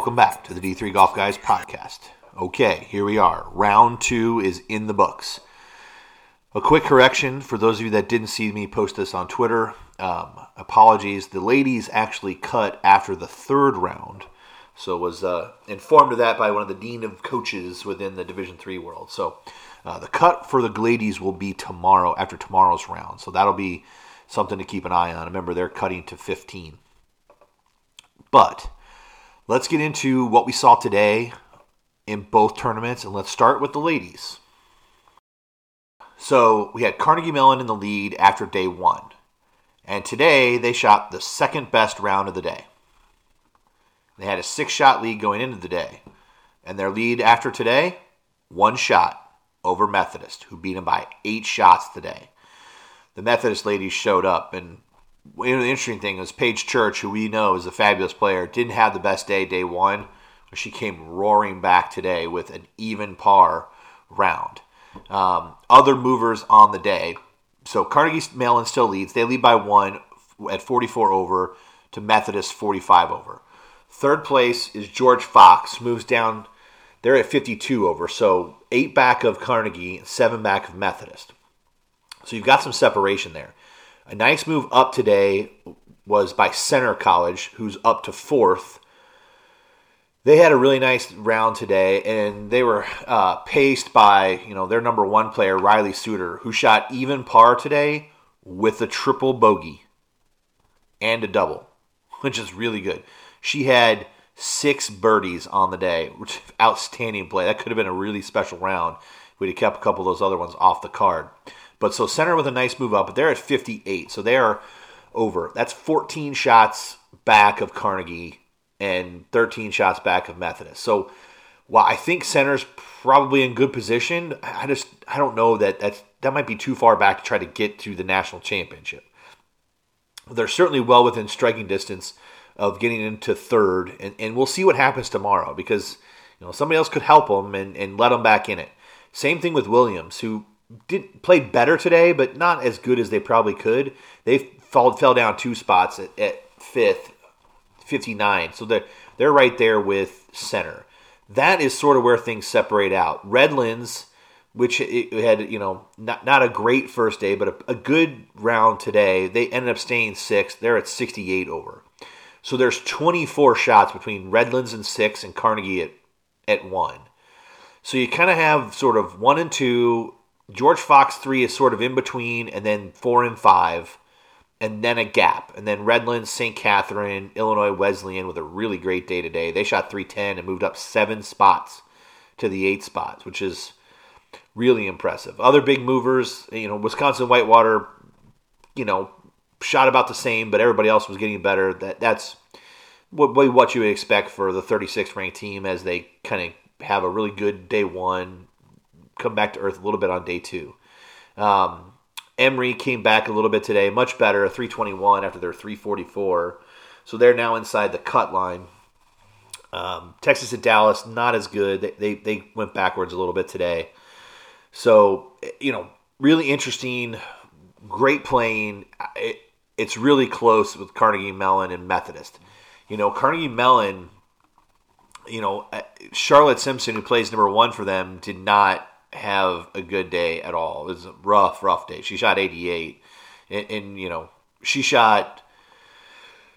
welcome back to the D3 Golf Guys podcast. Okay, here we are. Round two is in the books. A quick correction for those of you that didn't see me post this on Twitter. Um, apologies. The ladies actually cut after the third round, so was uh, informed of that by one of the dean of coaches within the Division Three world. So uh, the cut for the ladies will be tomorrow after tomorrow's round. So that'll be something to keep an eye on. Remember, they're cutting to 15. But let's get into what we saw today in both tournaments, and let's start with the ladies. So we had Carnegie Mellon in the lead after day one. And today they shot the second best round of the day. They had a six shot lead going into the day. And their lead after today, one shot over Methodist, who beat them by eight shots today. The Methodist ladies showed up, and you know, the interesting thing was Paige Church, who we know is a fabulous player, didn't have the best day day one. But she came roaring back today with an even par round. Um, other movers on the day. So Carnegie Mellon still leads. They lead by one at 44 over to Methodist 45 over. Third place is George Fox, moves down. They're at 52 over, so eight back of Carnegie, seven back of Methodist. So you've got some separation there. A nice move up today was by Centre College, who's up to fourth. They had a really nice round today, and they were uh, paced by you know their number one player Riley Suter, who shot even par today with a triple bogey and a double, which is really good. She had six birdies on the day, which is outstanding play. That could have been a really special round. if We'd have kept a couple of those other ones off the card. But so Centre with a nice move up, but they're at 58, so they are over. That's 14 shots back of Carnegie and 13 shots back of Methodist. So while I think Centre's probably in good position, I just I don't know that that's that might be too far back to try to get to the national championship. They're certainly well within striking distance of getting into third, and, and we'll see what happens tomorrow because you know somebody else could help them and, and let them back in it. Same thing with Williams, who did play better today, but not as good as they probably could. They fall, fell down two spots at, at fifth, 59. So they're, they're right there with Centre. That is sort of where things separate out. Redlands, which had, you know, not, not a great first day, but a, a good round today, they ended up staying sixth. They're at 68 over. So there's 24 shots between Redlands and six and Carnegie at, at one. So you kind of have sort of one and two, George Fox three is sort of in between, and then four and five, and then a gap, and then Redlands, St. Catherine, Illinois Wesleyan with a really great day today. They shot three ten and moved up seven spots to the eight spots, which is really impressive. Other big movers, you know, Wisconsin Whitewater, you know, shot about the same, but everybody else was getting better. That that's what what you would expect for the 36th ranked team as they kind of have a really good day one, come back to earth a little bit on day two. Um, Emory came back a little bit today, much better, 321 after their 344. So they're now inside the cut line. Um, Texas at Dallas, not as good. They, they, they went backwards a little bit today. So, you know, really interesting, great playing. It, it's really close with Carnegie Mellon and Methodist. You know, Carnegie Mellon, you know, Charlotte Simpson, who plays number one for them, did not have a good day at all. It was a rough, rough day. She shot 88, and, and you know she shot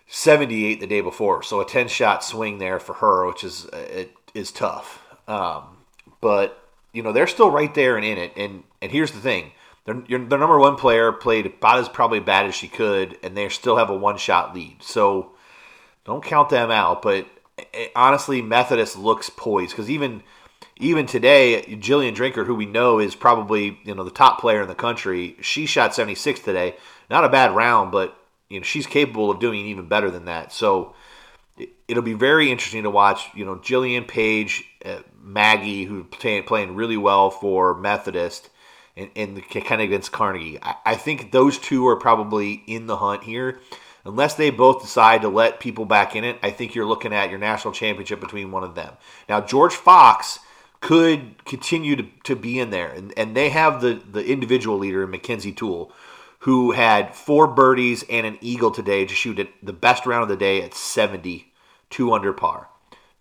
78 the day before, so a 10 shot swing there for her, which is it is tough. Um, but you know they're still right there and in it. And and here's the thing. Their, their number one player played about as probably bad as she could, and they still have a one shot lead. So don't count them out. But eh, honestly, Methodist looks poised because even even today, Jillian Drinker, who we know is probably you know the top player in the country, she shot 76 today. Not a bad round, but you know she's capable of doing even better than that. So it'll be very interesting to watch. You know, Jillian Paige, uh, Maggie, who playing playing really well for Methodist, and, and kind of against Carnegie. I, I think those two are probably in the hunt here unless they both decide to let people back in it, I think you're looking at your national championship between one of them. Now, George Fox could continue to, to be in there. And, and they have the, the individual leader Mackenzie Toole, who had four birdies and an eagle today to shoot at the best round of the day at 70, two under par.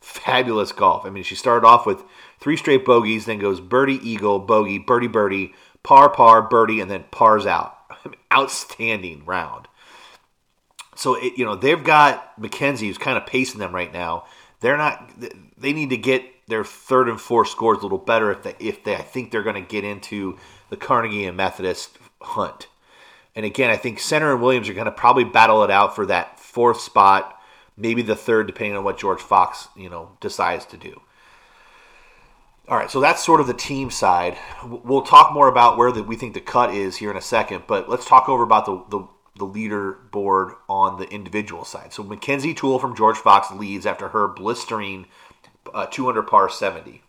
fabulous golf. I mean, she started off with three straight bogeys, then goes birdie, eagle, bogey, birdie, birdie, par, par, birdie, and then pars out. Outstanding round. So it, you know they've got Mackenzie who's kind of pacing them right now. They're not. They need to get their third and fourth scores a little better if they if they I think they're going to get into the Carnegie and Methodist hunt. And again, I think Centre and Williams are going to probably battle it out for that fourth spot, maybe the third, depending on what George Fox you know decides to do. All right, so that's sort of the team side. We'll talk more about where we think the cut is here in a second, but let's talk over about the, the, the leaderboard on the individual side. So Mackenzie Toole from George Fox leads after her blistering uh, 200 par 70.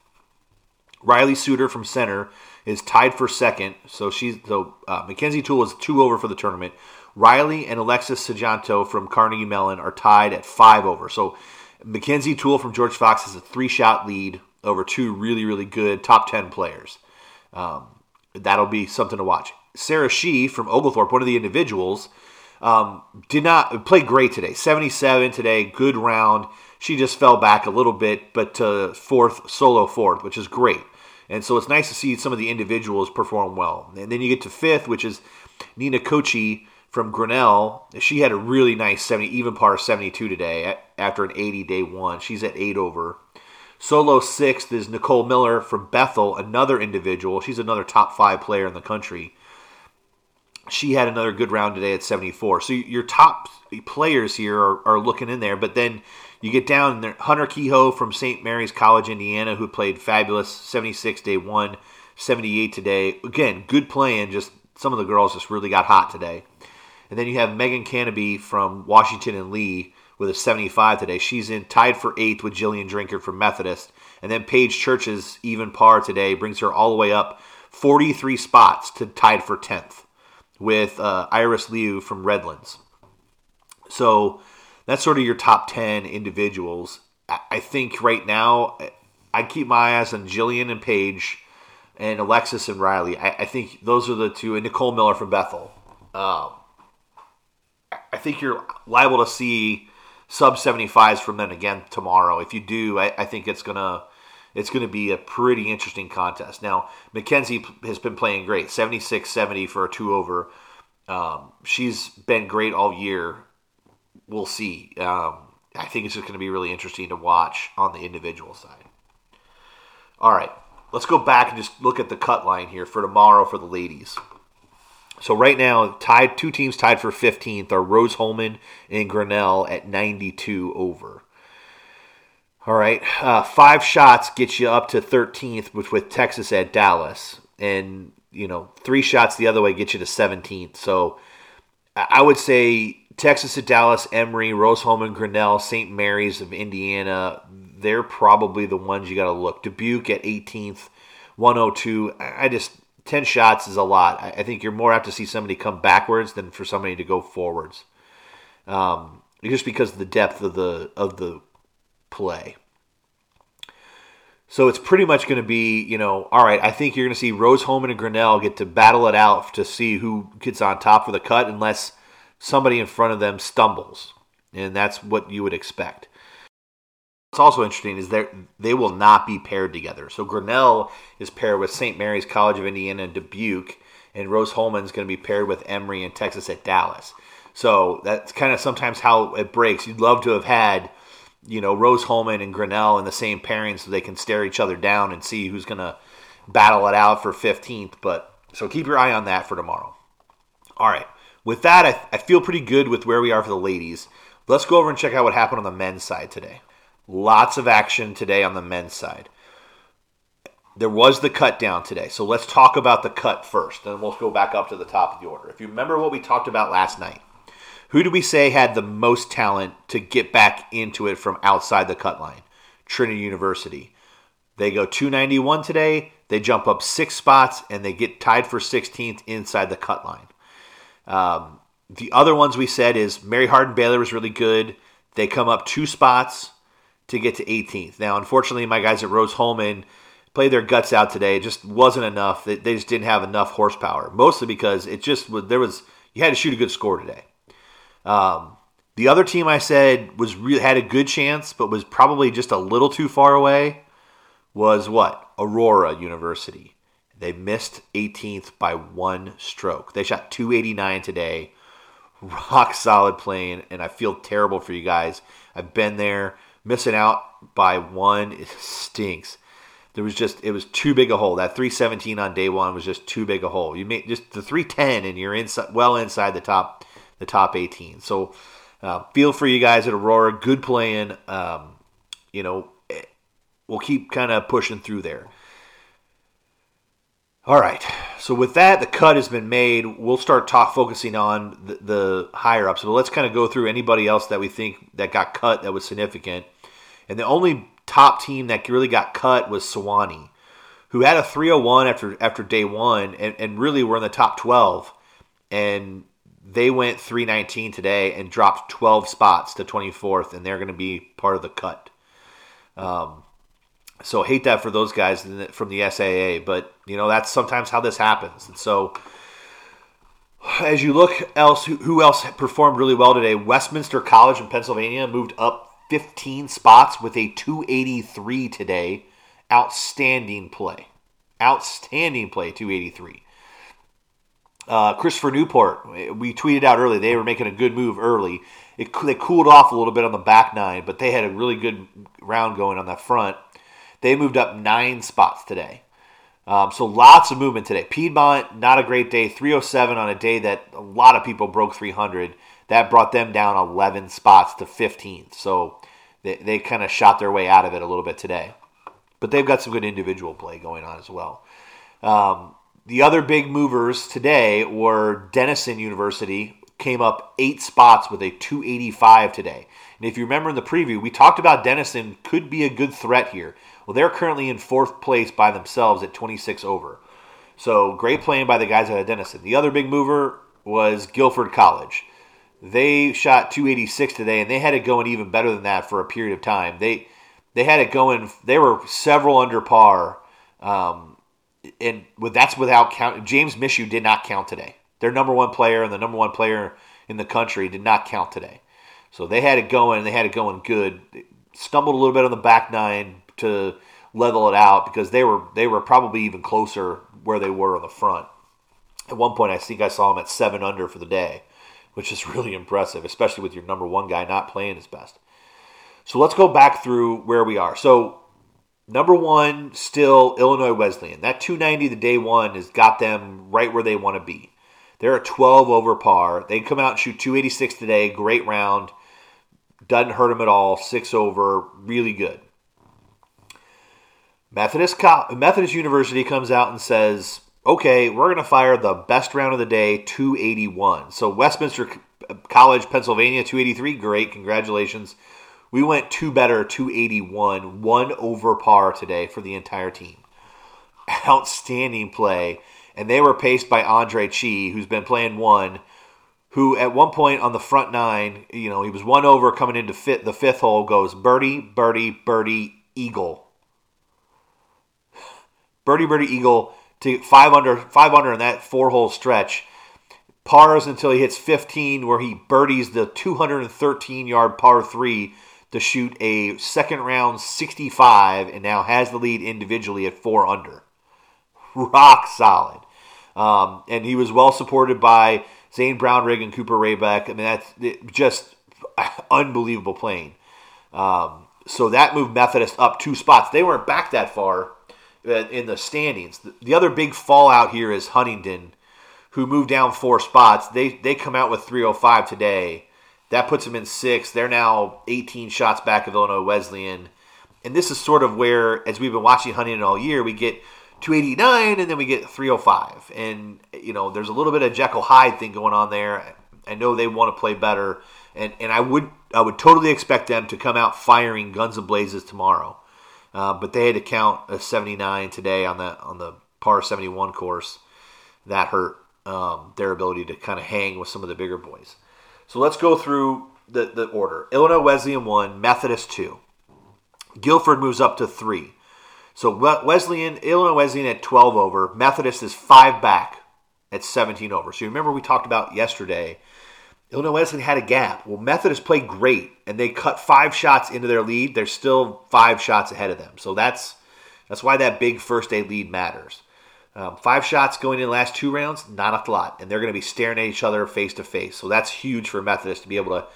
Riley Suter from Centre is tied for second. So she's so uh, Mackenzie Toole is two over for the tournament. Riley and Alexis Sajanto from Carnegie Mellon are tied at five over. So Mackenzie Toole from George Fox has a three shot lead over two really, really good top 10 players. Um, that'll be something to watch. Sarah Shee from Oglethorpe, one of the individuals, um, did not play great today. 77 today, good round. She just fell back a little bit, but uh, fourth, solo fourth, which is great. And so it's nice to see some of the individuals perform well. And then you get to fifth, which is Nina Kochi from Grinnell. She had a really nice 70, even par 72 today after an 80 day one. She's at eight over. Solo sixth is Nicole Miller from Bethel, another individual. She's another top five player in the country. She had another good round today at 74. So your top players here are, are looking in there, but then you get down there. Hunter Kehoe from St. Mary's College, Indiana, who played fabulous 76 day one, 78 today. Again, good playing. Just some of the girls just really got hot today. And then you have Megan Canopy from Washington and Lee with a 75 today. She's in tied for eighth with Jillian Drinker from Methodist. And then Paige Church's even par today brings her all the way up 43 spots to tied for 10th with uh, Iris Liu from Redlands. So that's sort of your top 10 individuals. I think right now, I'd keep my eyes on Jillian and Paige and Alexis and Riley. I, I think those are the two, and Nicole Miller from Bethel. Um, I think you're liable to see sub 75s from them again tomorrow. If you do, I, I think it's gonna it's going to be a pretty interesting contest. Now, Mackenzie has been playing great 76 70 for a two over. Um, she's been great all year. We'll see. Um, I think it's just going to be really interesting to watch on the individual side. All right, let's go back and just look at the cut line here for tomorrow for the ladies. So right now, tied two teams tied for 15th are Rose Hulman and Grinnell at 92 over. All right, uh, five shots get you up to 13th, with, with Texas at Dallas, and you know three shots the other way get you to 17th. So I would say Texas at Dallas, Emory, Rose Hulman, Grinnell, St. Mary's of Indiana. They're probably the ones you got to look. Dubuque at 18th, 102. I just 10 shots is a lot. I think you're more apt to see somebody come backwards than for somebody to go forwards. Um, just because of the depth of the of the play. So it's pretty much going to be, you know, all right, I think you're going to see Rose Hulman and Grinnell get to battle it out to see who gets on top for the cut unless somebody in front of them stumbles. And that's what you would expect. What's also interesting is that they will not be paired together. So Grinnell is paired with St. Mary's College of Indiana and Dubuque, and Rose Hulman is going to be paired with Emory and Texas at Dallas. So that's kind of sometimes how it breaks. You'd love to have had, you know, Rose Hulman and Grinnell in the same pairing so they can stare each other down and see who's going to battle it out for 15th. But so keep your eye on that for tomorrow. All right. With that, I, I feel pretty good with where we are for the ladies. Let's go over and check out what happened on the men's side today. Lots of action today on the men's side. There was the cut down today. So let's talk about the cut first, and we'll go back up to the top of the order. If you remember what we talked about last night, who do we say had the most talent to get back into it from outside the cut line? Trinity University. They go 291 today. They jump up six spots and they get tied for 16th inside the cut line. Um, the other ones we said is Mary Hardin Baylor was really good. They come up two spots to get to 18th. Now, unfortunately, my guys at Rose Hulman played their guts out today. It just wasn't enough. They, just didn't have enough horsepower, mostly because it just was there was you had to shoot a good score today. Um, The other team I said was really had a good chance, but was probably just a little too far away. Was what Aurora University. They missed 18th by one stroke. They shot 289 today. Rock solid playing, and I feel terrible for you guys. I've been there. Missing out by one, it stinks. There was just it was too big a hole. That 317 on day one was just too big a hole. You made just the 310, and you're inside, well inside the top, the top 18. So uh, feel for you guys at Aurora. Good playing. Um, you know, eh, we'll keep kind of pushing through there. All right. So with that, the cut has been made. We'll start talk focusing on the, the higher ups. But let's kind of go through anybody else that we think that got cut that was significant. And the only top team that really got cut was Sewanee, who had a 301 after after day one and, and really were in the top 12. And they went 319 today and dropped 12 spots to 24th, and they're going to be part of the cut. Um, so hate that for those guys from the SAA, but you know that's sometimes how this happens. And so, as you look else, who else performed really well today? Westminster College in Pennsylvania moved up 15 spots with a 283 today. Outstanding play, outstanding play, 283. Uh, Christopher Newport, we tweeted out early they were making a good move early. It, they cooled off a little bit on the back nine, but they had a really good round going on that front. They moved up nine spots today. Um, so lots of movement today. Piedmont, not a great day. 307 on a day that a lot of people broke 300. That brought them down 11 spots to 15th. So they, they kind of shot their way out of it a little bit today. But they've got some good individual play going on as well. Um, the other big movers today were Denison University, came up eight spots with a 285 today. And if you remember in the preview, we talked about Denison could be a good threat here. Well, they're currently in fourth place by themselves at 26 over. So great playing by the guys at Denison. The other big mover was Guilford College. They shot 286 today, and they had it going even better than that for a period of time. They they had it going. They were several under par, um, and with that's without count. James Mishu did not count today. Their number one player and the number one player in the country did not count today. So they had it going. They had it going good. They stumbled a little bit on the back nine, to level it out because they were they were probably even closer where they were on the front. At one point, I think I saw them at seven under for the day, which is really impressive, especially with your number one guy not playing his best. So let's go back through where we are. So number one, still Illinois Wesleyan. That 290 the day one has got them right where they want to be. They're at 12 over par. They come out and shoot 286 today. Great round. Doesn't hurt them at all. Six over. Really good. Methodist Methodist University comes out and says, "Okay, we're going to fire the best round of the day, 281." So Westminster College, Pennsylvania, 283. Great, congratulations. We went two better, 281, one over par today for the entire team. Outstanding play, and they were paced by Andre Chi, who's been playing one. Who at one point on the front nine, you know, he was one over coming into fit the fifth hole, goes birdie, birdie, birdie, eagle birdie birdie eagle to five under five under in that four hole stretch. Pars until he hits 15, where he birdies the 213 yard par three to shoot a second round 65, and now has the lead individually at four under. Rock solid. Um, and he was well supported by Zane Brownrigg and Cooper Raybeck. I mean, that's just unbelievable playing. Um, so that moved Methodist up two spots. They weren't back that far uh, in the standings. The other big fallout here is Huntingdon, who moved down four spots. They they come out with 305 today. That puts them in six. They're now 18 shots back of Illinois Wesleyan. And this is sort of where, as we've been watching Huntingdon all year, we get 289 and then we get 305. And, you know, there's a little bit of Jekyll Hyde thing going on there. I know they want to play better. And, and I would I would totally expect them to come out firing guns and blazes tomorrow. Uh, but they had to count a 79 today on the on the par 71 course. That hurt um, their ability to kind of hang with some of the bigger boys. So let's go through the, the order. Illinois Wesleyan one, Methodist two. Guilford moves up to three. So Wesleyan, Illinois Wesleyan at 12 over. Methodist is five back at 17 over. So you remember we talked about yesterday. Illinois Wesleyan had a gap. Well, Methodist played great, and they cut five shots into their lead. They're still five shots ahead of them. So that's that's why that big first day lead matters. Um, five shots going in the last two rounds, not a lot, and they're going to be staring at each other face to face. So that's huge for Methodist to be able to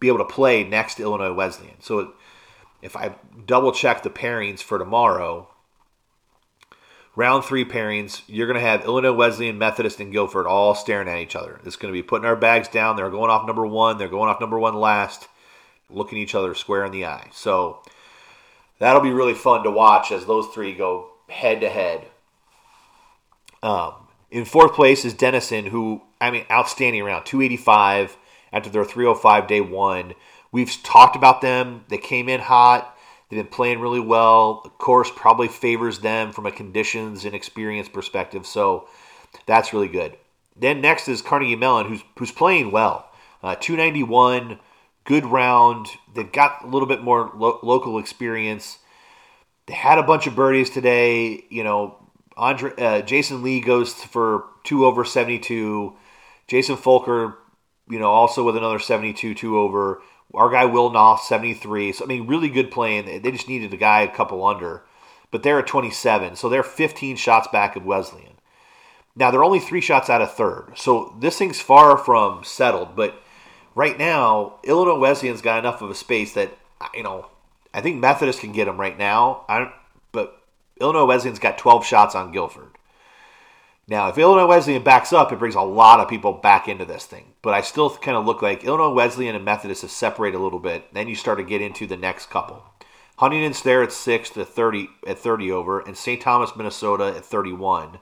be able to play next to Illinois Wesleyan. So if I double check the pairings for tomorrow, round three pairings, you're going to have Illinois Wesleyan, Methodist, and Guilford all staring at each other. It's going to be putting our bags down. They're going off number one. They're going off number one last, looking each other square in the eye. So that'll be really fun to watch as those three go head to head. In fourth place is Denison, who, I mean, outstanding around 285 after their 305 day one. We've talked about them. They came in hot. They've been playing really well. The course probably favors them from a conditions and experience perspective. So that's really good. Then next is Carnegie Mellon, who's who's playing well. Uh, 291, good round. They've got a little bit more lo- local experience. They had a bunch of birdies today. You know, Andre, uh, Jason Lee goes for two over 72. Jason Folker, you know, also with another 72, two over. Our guy Will Knopf, 73. So, I mean, really good playing. They just needed a guy a couple under. But they're at 27. So they're 15 shots back of Wesleyan. Now, they're only three shots out of third. So this thing's far from settled. But right now, Illinois Wesleyan's got enough of a space that, you know, I think Methodist can get them right now. I but Illinois Wesleyan's got 12 shots on Guilford. Now, if Illinois Wesleyan backs up, it brings a lot of people back into this thing. But I still kind of look like Illinois Wesleyan and Methodist have separated a little bit. Then you start to get into the next couple. Huntingdon's there at six at 30 at 30 over, and St. Thomas, Minnesota at 31.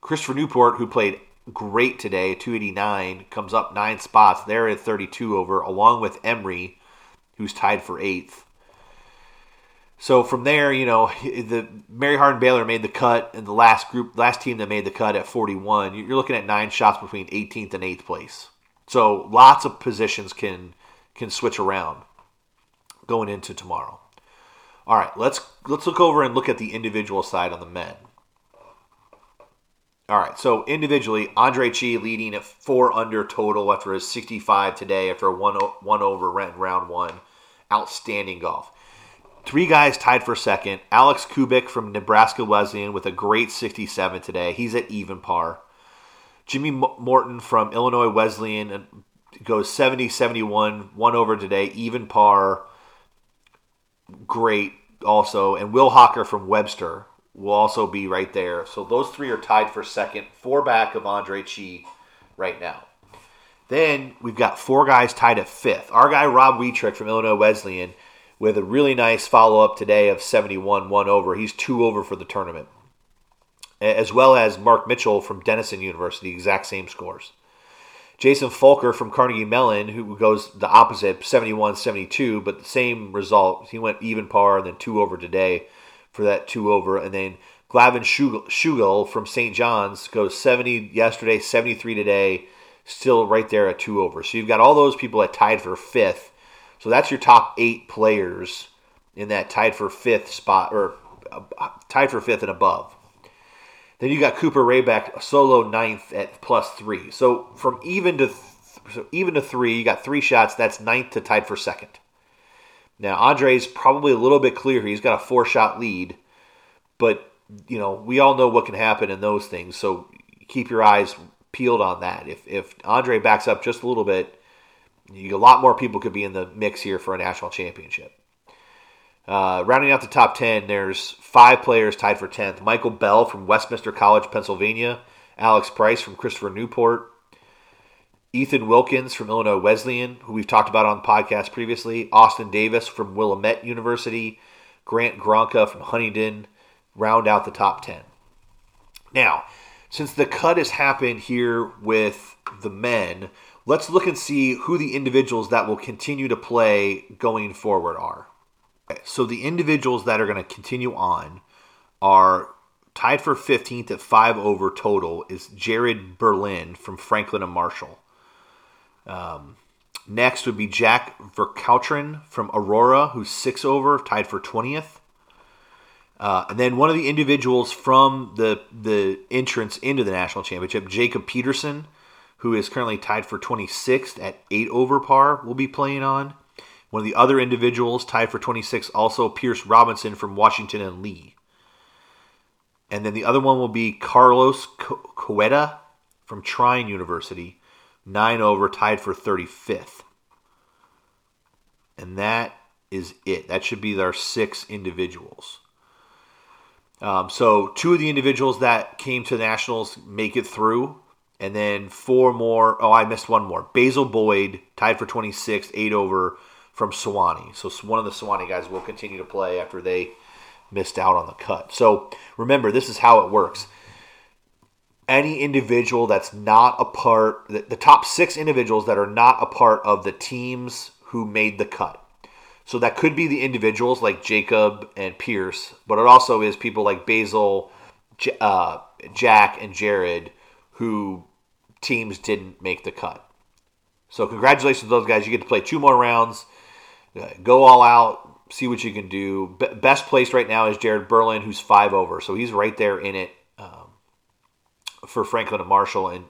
Christopher Newport, who played great today, 289, comes up nine spots. They're at 32 over, along with Emory, who's tied for eighth. So from there, you know, the Mary Hardin Baylor made the cut, and the last group, last team that made the cut at 41. You're looking at nine shots between 18th and 8th place. So lots of positions can can switch around going into tomorrow. All right, let's let's look over and look at the individual side on the men. All right, so individually, Andre Chi leading at four under total after his 65 today after a one one over round one. Outstanding golf. Three guys tied for second. Alex Kubik from Nebraska Wesleyan with a great 67 today. He's at even par. Jimmy Morton from Illinois Wesleyan uh, goes 70 71, one over today, even par. Great also. And Will Hawker from Webster will also be right there. So those three are tied for second, four back of Andre Chi right now. Then we've got four guys tied at fifth. Our guy Rob Weetrick from Illinois Wesleyan with a really nice follow up today of 71, one over. He's two over for the tournament. As well as Mark Mitchell from Denison University, exact same scores. Jason Folker from Carnegie Mellon, who goes the opposite, 71 72, but the same result. He went even par and then two over today for that two over. And then Glavin Shugel from St. John's goes 70 yesterday, 73 today, still right there at two over. So you've got all those people that tied for fifth so that's your top eight players in that tied for fifth spot or uh, tied for fifth and above. Then you got Cooper Rayback solo ninth at plus three. So from even to th- so even to three, you got three shots. That's ninth to tied for second. Now Andre's probably a little bit clear. He's got a four shot lead, but you know we all know what can happen in those things. So keep your eyes peeled on that. If if Andre backs up just a little bit, a lot more people could be in the mix here for a national championship. Uh, rounding out the top 10, there's five players tied for 10th. Michael Bell from Westminster College, Pennsylvania. Alex Price from Christopher Newport. Ethan Wilkins from Illinois Wesleyan, who we've talked about on the podcast previously. Austin Davis from Willamette University. Grant Gronka from Huntingdon round out the top 10. Now, since the cut has happened here with the men, let's look and see who the individuals that will continue to play going forward are. So the individuals that are going to continue on are tied for 15th at five over total is Jared Berlin from Franklin and Marshall. Um, next would be Jack Vercautren from Aurora, who's six over, tied for 20th. Uh, and then one of the individuals from the the entrance into the national championship, Jacob Peterson, who is currently tied for 26th at 8 over par, will be playing on. One of the other individuals tied for 26, also Pierce Robinson from Washington and Lee. And then the other one will be Carlos Coeta from Trine University, 9 over, tied for 35th. And that is it. That should be our six individuals. Um, so two of the individuals that came to nationals make it through, and then four more. Oh, I missed one more. Basil Boyd tied for 26th, eight over from Sewanee. So one of the Sewanee guys will continue to play after they missed out on the cut. So remember, this is how it works. Any individual that's not a part, the, the top six individuals that are not a part of the teams who made the cut. So that could be the individuals like Jacob and Pierce, but it also is people like Basil, uh, Jack, and Jared who teams didn't make the cut. So congratulations to those guys. You get to play two more rounds. Uh, go all out. See what you can do. B- best place right now is Jared Berlin, who's five over. So he's right there in it um, for Franklin and Marshall. And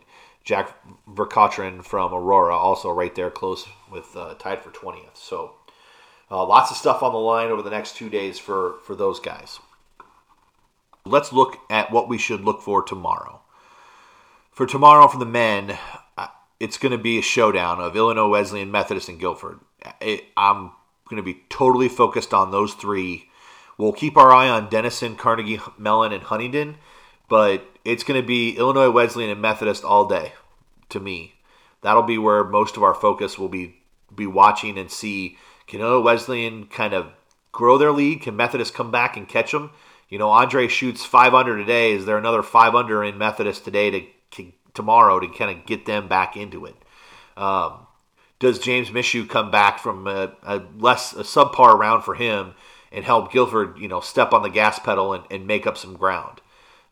Jack Verkotrin from Aurora, also right there close with uh, tied for 20th. So uh, lots of stuff on the line over the next two days for, for those guys. Let's look at what we should look for tomorrow. For tomorrow, for the men, uh, it's going to be a showdown of Illinois Wesleyan, Methodist, and Guilford. It, I'm going to be totally focused on those three. We'll keep our eye on Denison, Carnegie Mellon, and Huntingdon, but it's going to be Illinois Wesleyan and Methodist all day. To me, that'll be where most of our focus will be be watching and see can Illinois Wesleyan kind of grow their lead? Can Methodist come back and catch them? You know, Andre shoots five under today. Is there another five under in Methodist today to, to tomorrow to kind of get them back into it? Um, does James Mishu come back from a, a, less a subpar round for him and help Guilford, you know, step on the gas pedal and, and make up some ground?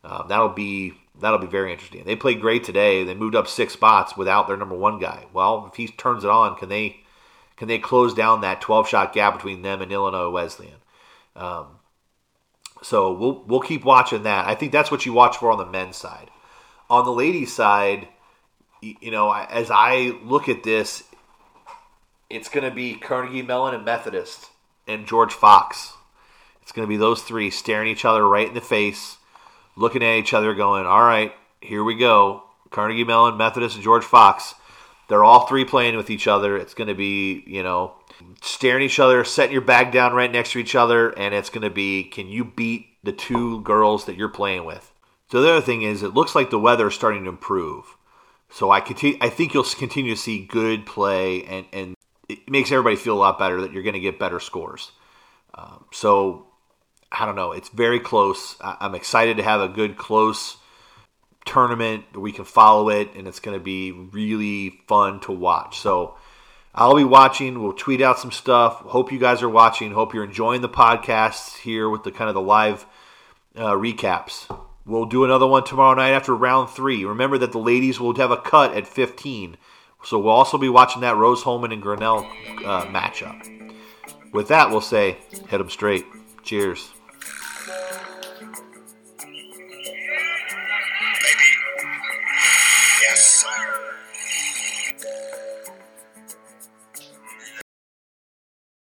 Um, that'll be that'll be very interesting. They played great today. They moved up six spots without their number one guy. Well, if he turns it on, can they can they close down that 12 shot gap between them and Illinois Wesleyan? Um, so we'll we'll keep watching that. I think that's what you watch for on the men's side. On the ladies' side, you know, as I look at this, it's going to be Carnegie Mellon and Methodist and George Fox. It's going to be those three staring each other right in the face, looking at each other, going, "All right, here we go." Carnegie Mellon, Methodist, and George Fox. They're all three playing with each other. It's going to be, you know, staring each other, setting your bag down right next to each other, and it's going to be, can you beat the two girls that you're playing with? So the other thing is, it looks like the weather is starting to improve. So I continue, I think you'll continue to see good play, and and it makes everybody feel a lot better that you're going to get better scores. Um, so I don't know. It's very close. I'm excited to have a good close tournament. We can follow it, and it's going to be really fun to watch. So I'll be watching. We'll tweet out some stuff. Hope you guys are watching. Hope you're enjoying the podcast here with the kind of the live uh, recaps. We'll do another one tomorrow night after round three. Remember that the ladies will have a cut at 15. So we'll also be watching that Rose Hulman and Grinnell uh, matchup. With that, we'll say, hit them straight. Cheers.